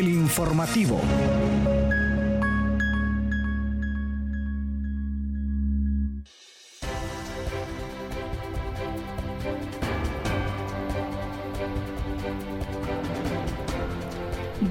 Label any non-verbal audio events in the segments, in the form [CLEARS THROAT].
El informativo.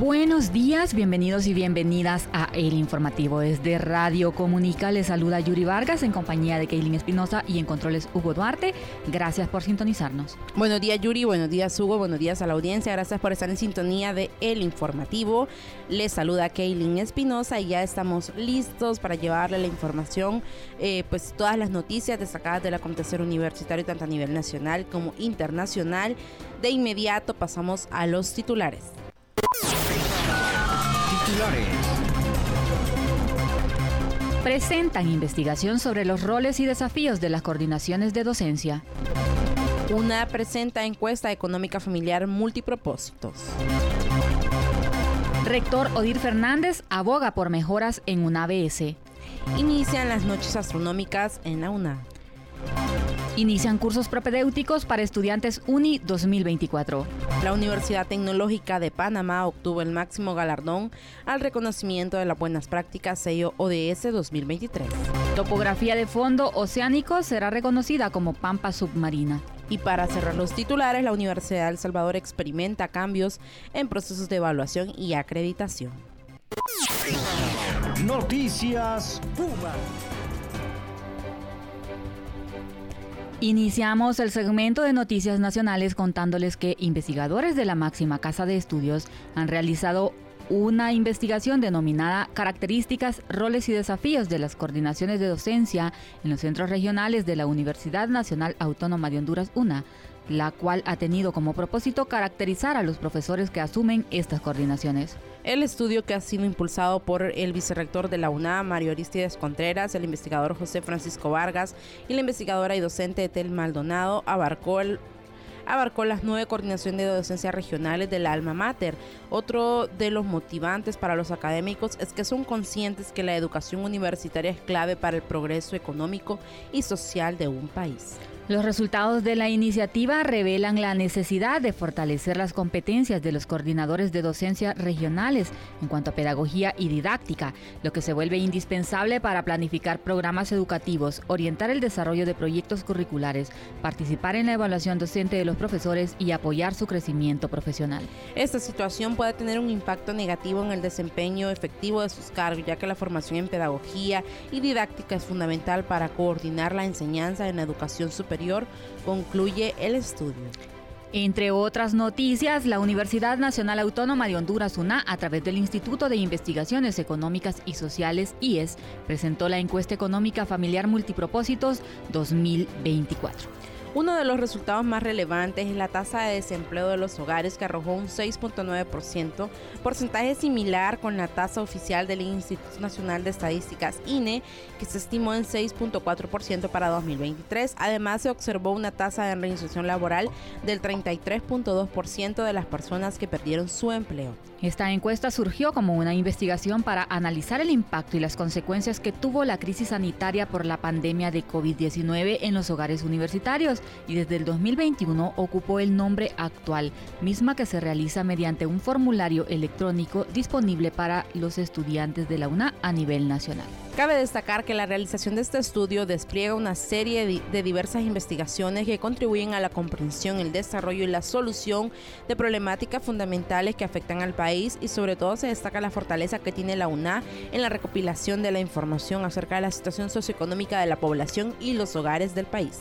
Buenos días, bienvenidos y bienvenidas a El Informativo. Desde Radio Comunica les saluda Yuri Vargas en compañía de Kaylin Espinosa y en controles Hugo Duarte. Gracias por sintonizarnos. Buenos días Yuri, buenos días Hugo, buenos días a la audiencia. Gracias por estar en sintonía de El Informativo. Les saluda Kaylin Espinosa y ya estamos listos para llevarle la información, eh, pues todas las noticias destacadas del acontecer universitario tanto a nivel nacional como internacional. De inmediato pasamos a los titulares. Presentan investigación sobre los roles y desafíos de las coordinaciones de docencia. Una presenta encuesta económica familiar multipropósitos. Rector Odir Fernández aboga por mejoras en una ABS. Inician las noches astronómicas en la UNA. Inician cursos propedéuticos para estudiantes UNI 2024. La Universidad Tecnológica de Panamá obtuvo el máximo galardón al reconocimiento de las buenas prácticas sello ODS 2023. Topografía de fondo oceánico será reconocida como pampa submarina. Y para cerrar los titulares, la Universidad de El Salvador experimenta cambios en procesos de evaluación y acreditación. Noticias Puma. Iniciamos el segmento de noticias nacionales contándoles que investigadores de la máxima casa de estudios han realizado una investigación denominada Características, roles y desafíos de las coordinaciones de docencia en los centros regionales de la Universidad Nacional Autónoma de Honduras, UNA, la cual ha tenido como propósito caracterizar a los profesores que asumen estas coordinaciones. El estudio que ha sido impulsado por el vicerrector de la UNAM, Mario Aristides Contreras, el investigador José Francisco Vargas y la investigadora y docente Etel Maldonado abarcó abarcó las nueve coordinaciones de docencia regionales del alma mater. Otro de los motivantes para los académicos es que son conscientes que la educación universitaria es clave para el progreso económico y social de un país. Los resultados de la iniciativa revelan la necesidad de fortalecer las competencias de los coordinadores de docencia regionales en cuanto a pedagogía y didáctica, lo que se vuelve indispensable para planificar programas educativos, orientar el desarrollo de proyectos curriculares, participar en la evaluación docente de los profesores y apoyar su crecimiento profesional. Esta situación puede tener un impacto negativo en el desempeño efectivo de sus cargos, ya que la formación en pedagogía y didáctica es fundamental para coordinar la enseñanza en la educación superior concluye el estudio. Entre otras noticias, la Universidad Nacional Autónoma de Honduras, UNA, a través del Instituto de Investigaciones Económicas y Sociales, IES, presentó la encuesta económica familiar multipropósitos 2024. Uno de los resultados más relevantes es la tasa de desempleo de los hogares que arrojó un 6.9%, porcentaje similar con la tasa oficial del Instituto Nacional de Estadísticas INE, que se estimó en 6.4% para 2023. Además, se observó una tasa de reinserción laboral del 33.2% de las personas que perdieron su empleo. Esta encuesta surgió como una investigación para analizar el impacto y las consecuencias que tuvo la crisis sanitaria por la pandemia de COVID-19 en los hogares universitarios y desde el 2021 ocupó el nombre actual, misma que se realiza mediante un formulario electrónico disponible para los estudiantes de la UNA a nivel nacional. Cabe destacar que la realización de este estudio despliega una serie de diversas investigaciones que contribuyen a la comprensión, el desarrollo y la solución de problemáticas fundamentales que afectan al país y sobre todo se destaca la fortaleza que tiene la UNA en la recopilación de la información acerca de la situación socioeconómica de la población y los hogares del país.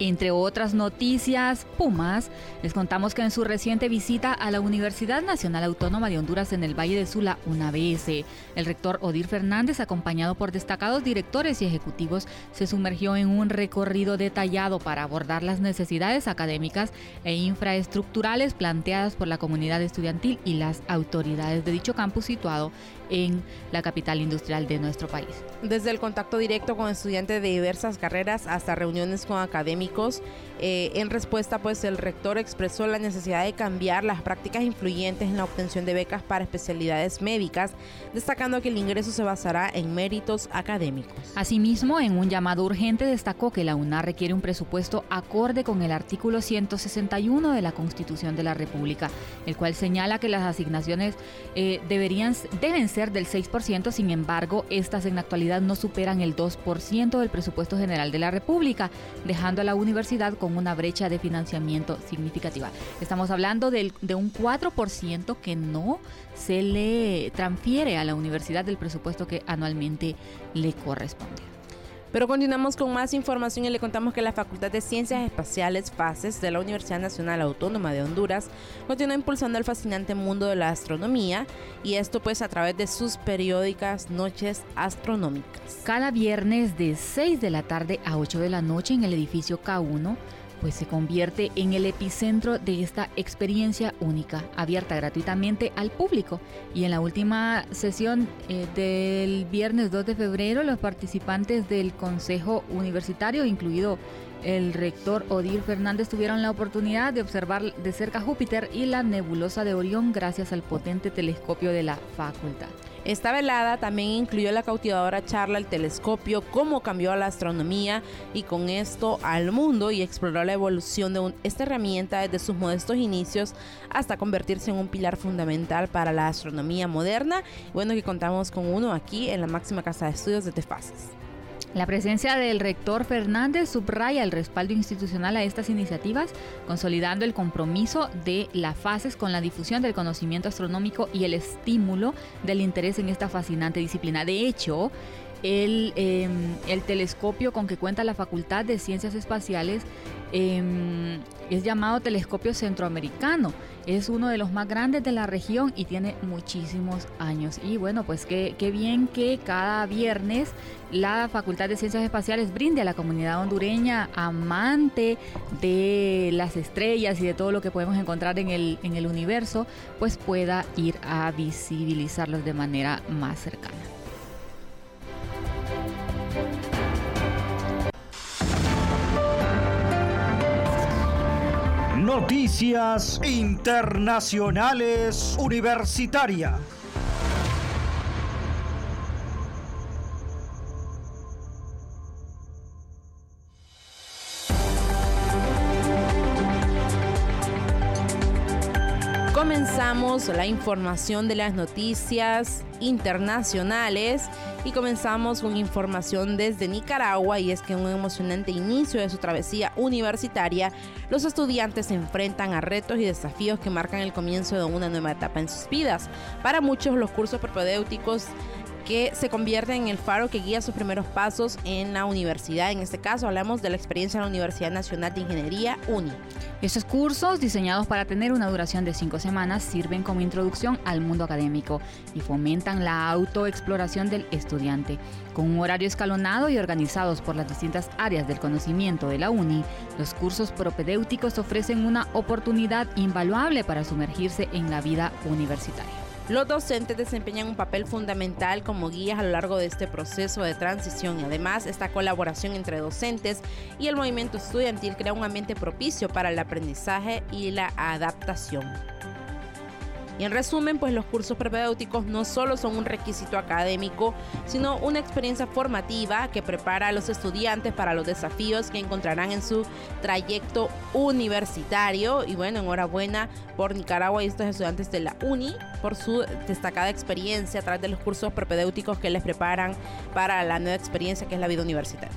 Entre otras noticias, Pumas, les contamos que en su reciente visita a la Universidad Nacional Autónoma de Honduras en el Valle de Sula, UNABS, el rector Odir Fernández, acompañado por destacados directores y ejecutivos, se sumergió en un recorrido detallado para abordar las necesidades académicas e infraestructurales planteadas por la comunidad estudiantil y las autoridades de dicho campus situado en la capital industrial de nuestro país. Desde el contacto directo con estudiantes de diversas carreras hasta reuniones con académicos. Eh, en respuesta, pues el rector expresó la necesidad de cambiar las prácticas influyentes en la obtención de becas para especialidades médicas, destacando que el ingreso se basará en méritos académicos. Asimismo, en un llamado urgente destacó que la UNA requiere un presupuesto acorde con el artículo 161 de la Constitución de la República, el cual señala que las asignaciones eh, deberían, deben ser del 6%, sin embargo, estas en la actualidad no superan el 2% del presupuesto general de la República, dejando a la universidad con una brecha de financiamiento significativa. Estamos hablando de, de un 4% que no se le transfiere a la universidad del presupuesto que anualmente le corresponde. Pero continuamos con más información y le contamos que la Facultad de Ciencias Espaciales FACES de la Universidad Nacional Autónoma de Honduras continúa impulsando el fascinante mundo de la astronomía y esto pues a través de sus periódicas noches astronómicas. Cada viernes de 6 de la tarde a 8 de la noche en el edificio K1 pues se convierte en el epicentro de esta experiencia única, abierta gratuitamente al público. Y en la última sesión eh, del viernes 2 de febrero, los participantes del Consejo Universitario, incluido el rector Odir Fernández, tuvieron la oportunidad de observar de cerca Júpiter y la nebulosa de Orión gracias al potente telescopio de la facultad. Esta velada también incluyó la cautivadora charla El telescopio, cómo cambió la astronomía y con esto al mundo y exploró la evolución de esta herramienta desde sus modestos inicios hasta convertirse en un pilar fundamental para la astronomía moderna. Bueno, que contamos con uno aquí en la máxima casa de estudios de Tefases. La presencia del rector Fernández subraya el respaldo institucional a estas iniciativas, consolidando el compromiso de la FASES con la difusión del conocimiento astronómico y el estímulo del interés en esta fascinante disciplina. De hecho, el, em, el telescopio con que cuenta la Facultad de Ciencias Espaciales em, es llamado Telescopio Centroamericano. Es uno de los más grandes de la región y tiene muchísimos años. Y bueno, pues qué, bien que cada viernes la Facultad de Ciencias Espaciales brinde a la comunidad hondureña amante de las estrellas y de todo lo que podemos encontrar en el universo, pues pueda ir a visibilizarlos de manera más cercana. Noticias Internacionales Universitarias. Comenzamos la información de las noticias internacionales y comenzamos con información desde Nicaragua y es que en un emocionante inicio de su travesía universitaria, los estudiantes se enfrentan a retos y desafíos que marcan el comienzo de una nueva etapa en sus vidas. Para muchos los cursos propedéuticos que se convierte en el faro que guía sus primeros pasos en la universidad. En este caso hablamos de la experiencia en la Universidad Nacional de Ingeniería, UNI. Estos cursos, diseñados para tener una duración de cinco semanas, sirven como introducción al mundo académico y fomentan la autoexploración del estudiante. Con un horario escalonado y organizados por las distintas áreas del conocimiento de la UNI, los cursos propedéuticos ofrecen una oportunidad invaluable para sumergirse en la vida universitaria. Los docentes desempeñan un papel fundamental como guías a lo largo de este proceso de transición y además esta colaboración entre docentes y el movimiento estudiantil crea un ambiente propicio para el aprendizaje y la adaptación. Y en resumen, pues los cursos propedéuticos no solo son un requisito académico, sino una experiencia formativa que prepara a los estudiantes para los desafíos que encontrarán en su trayecto universitario. Y bueno, enhorabuena por Nicaragua y estos estudiantes de la UNI por su destacada experiencia a través de los cursos propedéuticos que les preparan para la nueva experiencia que es la vida universitaria.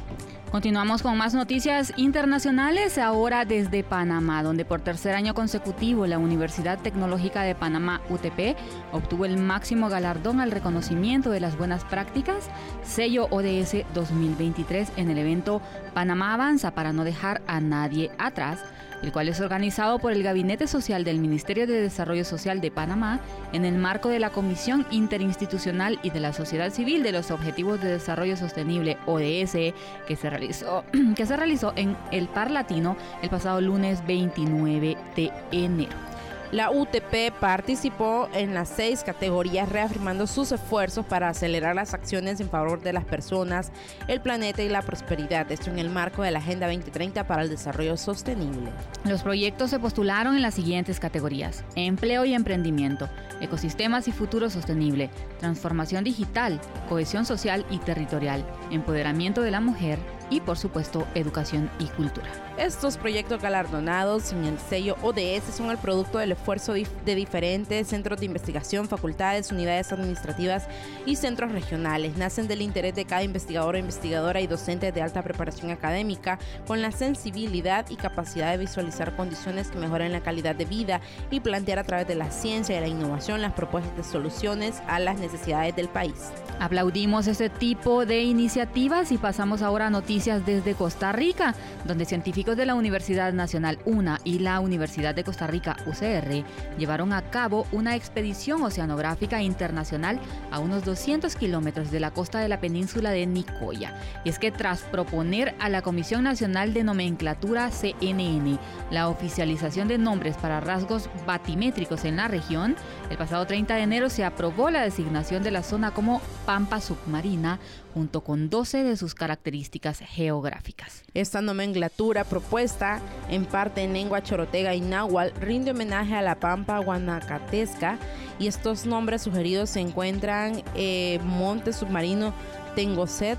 Continuamos con más noticias internacionales ahora desde Panamá, donde por tercer año consecutivo la Universidad Tecnológica de Panamá, UTP, obtuvo el máximo galardón al reconocimiento de las buenas prácticas, sello ODS 2023 en el evento Panamá Avanza para no dejar a nadie atrás el cual es organizado por el Gabinete Social del Ministerio de Desarrollo Social de Panamá en el marco de la Comisión Interinstitucional y de la Sociedad Civil de los Objetivos de Desarrollo Sostenible ODS que se realizó, [CLEARS THROAT] que se realizó en el Par Latino el pasado lunes 29 de enero. La UTP participó en las seis categorías reafirmando sus esfuerzos para acelerar las acciones en favor de las personas, el planeta y la prosperidad, esto en el marco de la Agenda 2030 para el Desarrollo Sostenible. Los proyectos se postularon en las siguientes categorías, empleo y emprendimiento, ecosistemas y futuro sostenible, transformación digital, cohesión social y territorial, empoderamiento de la mujer, y por supuesto educación y cultura. Estos proyectos galardonados en el sello ODS son el producto del esfuerzo de diferentes centros de investigación, facultades, unidades administrativas y centros regionales. Nacen del interés de cada investigador o investigadora y docente de alta preparación académica con la sensibilidad y capacidad de visualizar condiciones que mejoren la calidad de vida y plantear a través de la ciencia y la innovación las propuestas de soluciones a las necesidades del país. Aplaudimos este tipo de iniciativas y pasamos ahora a noticias desde Costa Rica, donde de la Universidad Nacional UNA y la Universidad de Costa Rica UCR llevaron a cabo una expedición oceanográfica internacional a unos 200 kilómetros de la costa de la península de Nicoya. Y es que tras proponer a la Comisión Nacional de Nomenclatura CNN la oficialización de nombres para rasgos batimétricos en la región, el pasado 30 de enero se aprobó la designación de la zona como pampa submarina junto con 12 de sus características geográficas. Esta nomenclatura propuesta, en parte en lengua chorotega y náhuatl, rinde homenaje a la pampa guanacatesca y estos nombres sugeridos se encuentran eh, Monte Submarino Tengoset,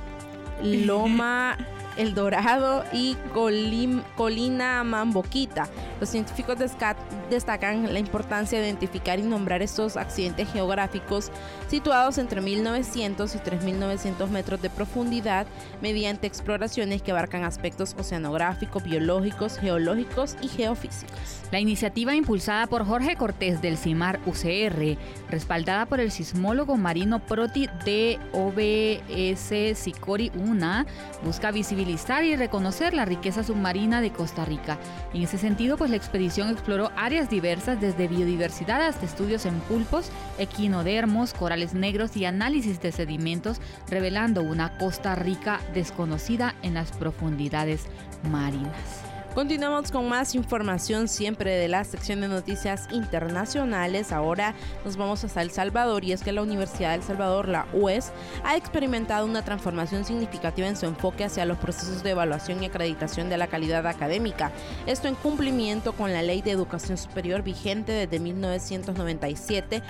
Loma [LAUGHS] El Dorado y Colina Mamboquita. Los científicos destacan la importancia de identificar y nombrar estos accidentes geográficos situados entre 1900 y 3900 metros de profundidad mediante exploraciones que abarcan aspectos oceanográficos, biológicos, geológicos y geofísicos. La iniciativa impulsada por Jorge Cortés del CIMAR UCR, respaldada por el sismólogo marino Proti de OBS Sicori UNA, busca visibilizar y reconocer la riqueza submarina de Costa Rica. En ese sentido, pues la expedición exploró áreas diversas desde biodiversidad hasta estudios en pulpos, equinodermos, corales negros y análisis de sedimentos, revelando una Costa Rica desconocida en las profundidades marinas. Continuamos con más información siempre de la sección de noticias internacionales. Ahora nos vamos hasta El Salvador y es que la Universidad de El Salvador, la UES, ha experimentado una transformación significativa en su enfoque hacia los procesos de evaluación y acreditación de la calidad académica. Esto en cumplimiento con la Ley de Educación Superior vigente desde 1997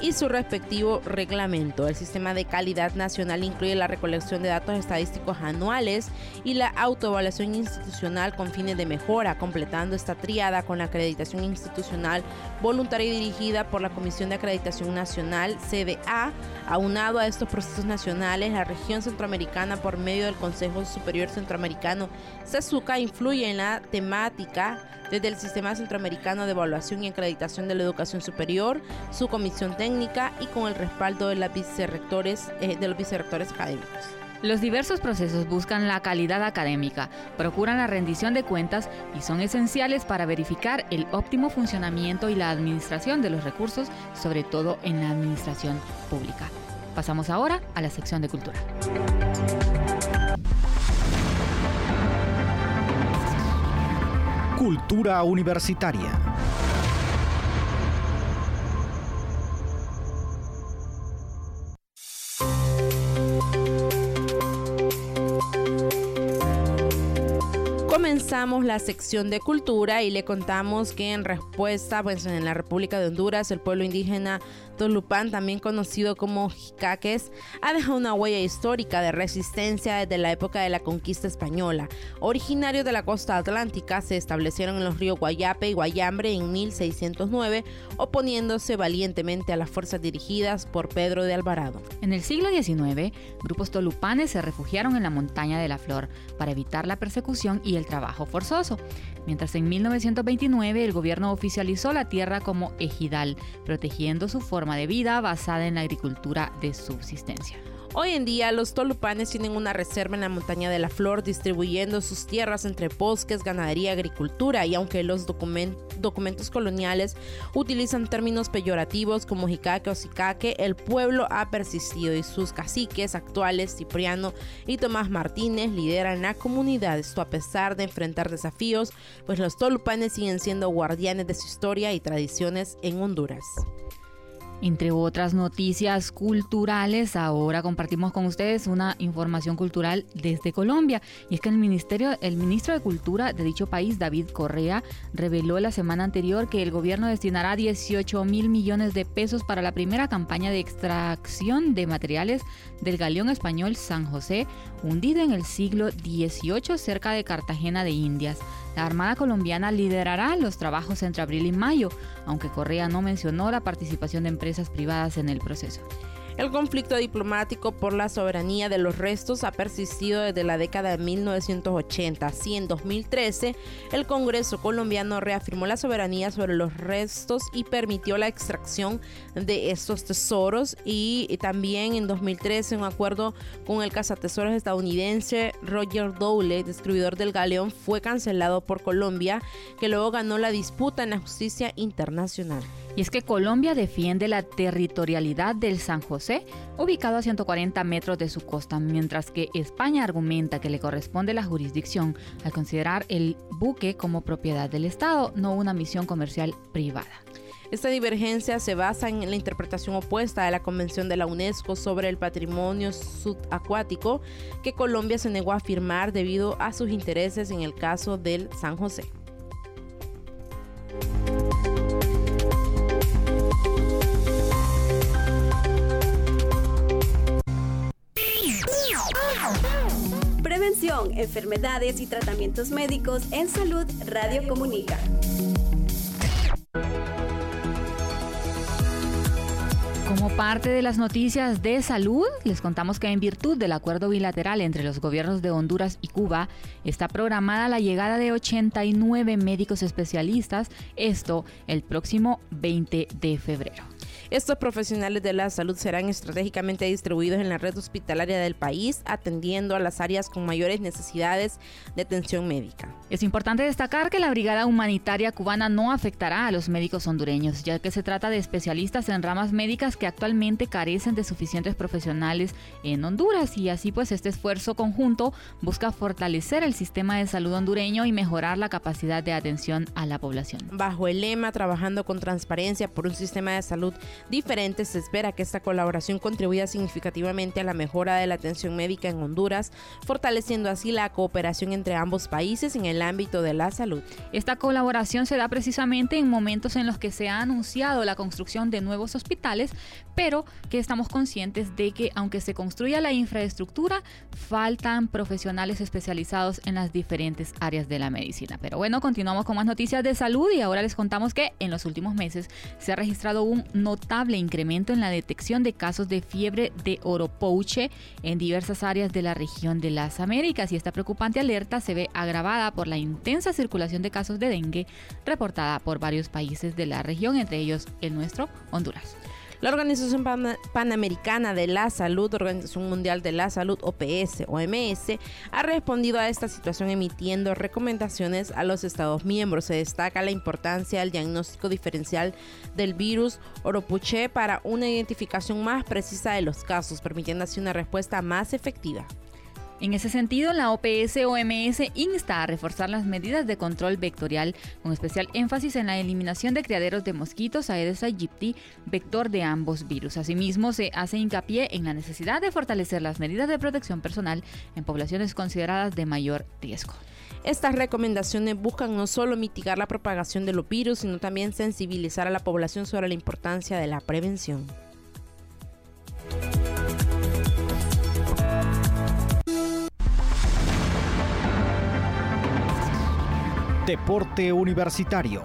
y su respectivo reglamento. El sistema de calidad nacional incluye la recolección de datos estadísticos anuales y la autoevaluación institucional con fines de mejora, completando esta triada con la acreditación institucional voluntaria y dirigida por la Comisión de Acreditación Nacional, CDA. Aunado a estos procesos nacionales, la región centroamericana por medio del Consejo Superior Centroamericano, CESUCA, influye en la temática desde el Sistema Centroamericano de Evaluación y Acreditación de la Educación Superior, su comisión técnica y con el respaldo eh, de los vicerrectores académicos. Los diversos procesos buscan la calidad académica, procuran la rendición de cuentas y son esenciales para verificar el óptimo funcionamiento y la administración de los recursos, sobre todo en la administración pública. Pasamos ahora a la sección de cultura. Cultura universitaria. comenzamos la sección de cultura y le contamos que en respuesta, pues en la República de Honduras, el pueblo indígena Tolupán, también conocido como Jicaques, ha dejado una huella histórica de resistencia desde la época de la conquista española. Originarios de la costa atlántica, se establecieron en los ríos Guayape y Guayambre en 1609, oponiéndose valientemente a las fuerzas dirigidas por Pedro de Alvarado. En el siglo XIX, grupos tolupanes se refugiaron en la montaña de la Flor para evitar la persecución y el trabajo forzoso, mientras en 1929 el gobierno oficializó la tierra como ejidal, protegiendo su forma de vida basada en la agricultura de subsistencia. Hoy en día los tolupanes tienen una reserva en la montaña de la flor distribuyendo sus tierras entre bosques, ganadería agricultura y aunque los documentos coloniales utilizan términos peyorativos como jicaque o sicaque, el pueblo ha persistido y sus caciques actuales, Cipriano y Tomás Martínez, lideran la comunidad. Esto a pesar de enfrentar desafíos, pues los tolupanes siguen siendo guardianes de su historia y tradiciones en Honduras. Entre otras noticias culturales, ahora compartimos con ustedes una información cultural desde Colombia. Y es que el ministerio, el ministro de Cultura de dicho país, David Correa, reveló la semana anterior que el gobierno destinará 18 mil millones de pesos para la primera campaña de extracción de materiales del galeón español San José, hundido en el siglo XVIII cerca de Cartagena de Indias. La Armada colombiana liderará los trabajos entre abril y mayo, aunque Correa no mencionó la participación de empresas privadas en el proceso. El conflicto diplomático por la soberanía de los restos ha persistido desde la década de 1980. Así, en 2013, el Congreso colombiano reafirmó la soberanía sobre los restos y permitió la extracción de estos tesoros. Y también en 2013, un acuerdo con el cazatesoros estadounidense Roger Dowley, distribuidor del galeón, fue cancelado por Colombia, que luego ganó la disputa en la justicia internacional. Es que Colombia defiende la territorialidad del San José, ubicado a 140 metros de su costa, mientras que España argumenta que le corresponde la jurisdicción al considerar el buque como propiedad del Estado, no una misión comercial privada. Esta divergencia se basa en la interpretación opuesta de la Convención de la UNESCO sobre el Patrimonio Subacuático que Colombia se negó a firmar debido a sus intereses en el caso del San José. Enfermedades y tratamientos médicos en salud Radio Comunica. Como parte de las noticias de salud, les contamos que en virtud del acuerdo bilateral entre los gobiernos de Honduras y Cuba, está programada la llegada de 89 médicos especialistas, esto el próximo 20 de febrero. Estos profesionales de la salud serán estratégicamente distribuidos en la red hospitalaria del país, atendiendo a las áreas con mayores necesidades de atención médica. Es importante destacar que la Brigada Humanitaria Cubana no afectará a los médicos hondureños, ya que se trata de especialistas en ramas médicas que actualmente carecen de suficientes profesionales en Honduras y así pues este esfuerzo conjunto busca fortalecer el sistema de salud hondureño y mejorar la capacidad de atención a la población. Bajo el lema Trabajando con transparencia por un sistema de salud diferente, se espera que esta colaboración contribuya significativamente a la mejora de la atención médica en Honduras, fortaleciendo así la cooperación entre ambos países en el ámbito de la salud. Esta colaboración se da precisamente en momentos en los que se ha anunciado la construcción de nuevos hospitales, pero que estamos conscientes de que aunque se construya la infraestructura, faltan profesionales especializados en las diferentes áreas de la medicina. Pero bueno, continuamos con más noticias de salud y ahora les contamos que en los últimos meses se ha registrado un notable incremento en la detección de casos de fiebre de oropouche en diversas áreas de la región de las Américas y esta preocupante alerta se ve agravada por la intensa circulación de casos de dengue reportada por varios países de la región, entre ellos el nuestro, Honduras. La Organización Panamericana de la Salud, Organización Mundial de la Salud, OPS, OMS, ha respondido a esta situación emitiendo recomendaciones a los Estados miembros. Se destaca la importancia del diagnóstico diferencial del virus Oropuche para una identificación más precisa de los casos, permitiendo así una respuesta más efectiva. En ese sentido, la OPS-OMS insta a reforzar las medidas de control vectorial, con especial énfasis en la eliminación de criaderos de mosquitos Aedes aegypti, vector de ambos virus. Asimismo, se hace hincapié en la necesidad de fortalecer las medidas de protección personal en poblaciones consideradas de mayor riesgo. Estas recomendaciones buscan no solo mitigar la propagación de los virus, sino también sensibilizar a la población sobre la importancia de la prevención. Deporte Universitario.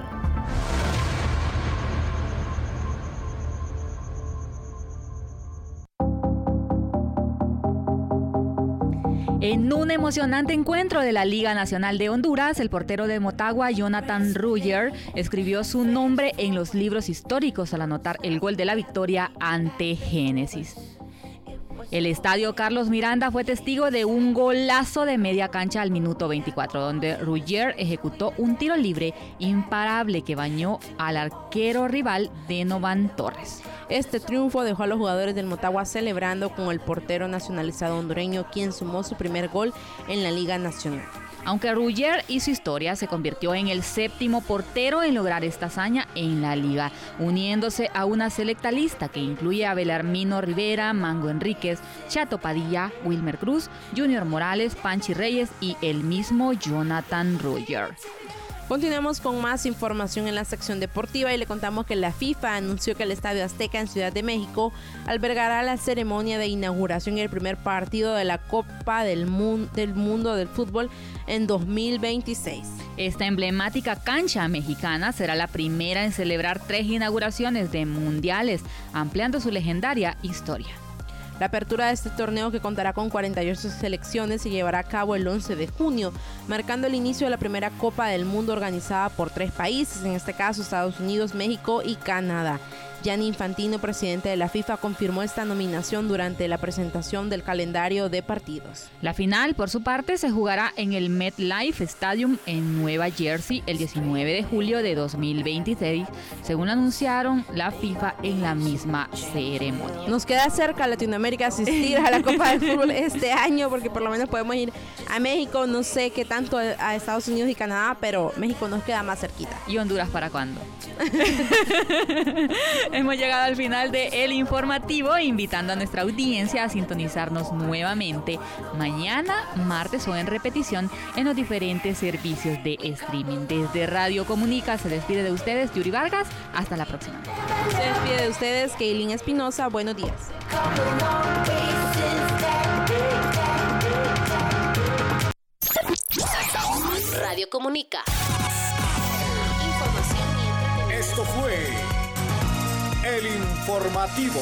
En un emocionante encuentro de la Liga Nacional de Honduras, el portero de Motagua, Jonathan Ruyer, escribió su nombre en los libros históricos al anotar el gol de la victoria ante Génesis. El estadio Carlos Miranda fue testigo de un golazo de media cancha al minuto 24, donde Ruggier ejecutó un tiro libre imparable que bañó al arquero rival de Novan Torres. Este triunfo dejó a los jugadores del Motagua celebrando con el portero nacionalizado hondureño, quien sumó su primer gol en la Liga Nacional. Aunque Ruggier hizo historia, se convirtió en el séptimo portero en lograr esta hazaña en la liga, uniéndose a una selecta lista que incluye a Belarmino Rivera, Mango Enríquez, Chato Padilla, Wilmer Cruz, Junior Morales, Panchi Reyes y el mismo Jonathan Ruggier. Continuamos con más información en la sección deportiva y le contamos que la FIFA anunció que el Estadio Azteca en Ciudad de México albergará la ceremonia de inauguración y el primer partido de la Copa del, Mundo del Fútbol en 2026. Esta emblemática cancha mexicana será la primera en celebrar tres inauguraciones de mundiales, ampliando su legendaria historia. La apertura de este torneo que contará con 48 selecciones se llevará a cabo el 11 de junio, marcando el inicio de la primera Copa del Mundo organizada por tres países, en este caso Estados Unidos, México y Canadá. Gianni Infantino, presidente de la FIFA, confirmó esta nominación durante la presentación del calendario de partidos. La final, por su parte, se jugará en el MetLife Stadium en Nueva Jersey el 19 de julio de 2026, según anunciaron la FIFA en la misma ceremonia. Nos queda cerca Latinoamérica asistir a la Copa de Fútbol este año, porque por lo menos podemos ir a México, no sé qué tanto a Estados Unidos y Canadá, pero México nos queda más cerquita. ¿Y Honduras para cuándo? [LAUGHS] Hemos llegado al final de El Informativo, invitando a nuestra audiencia a sintonizarnos nuevamente mañana, martes o en repetición en los diferentes servicios de streaming. Desde Radio Comunica se despide de ustedes Yuri Vargas. Hasta la próxima. Se despide de ustedes Keilin Espinosa. Buenos días. Radio Comunica. Esto fue El Informativo.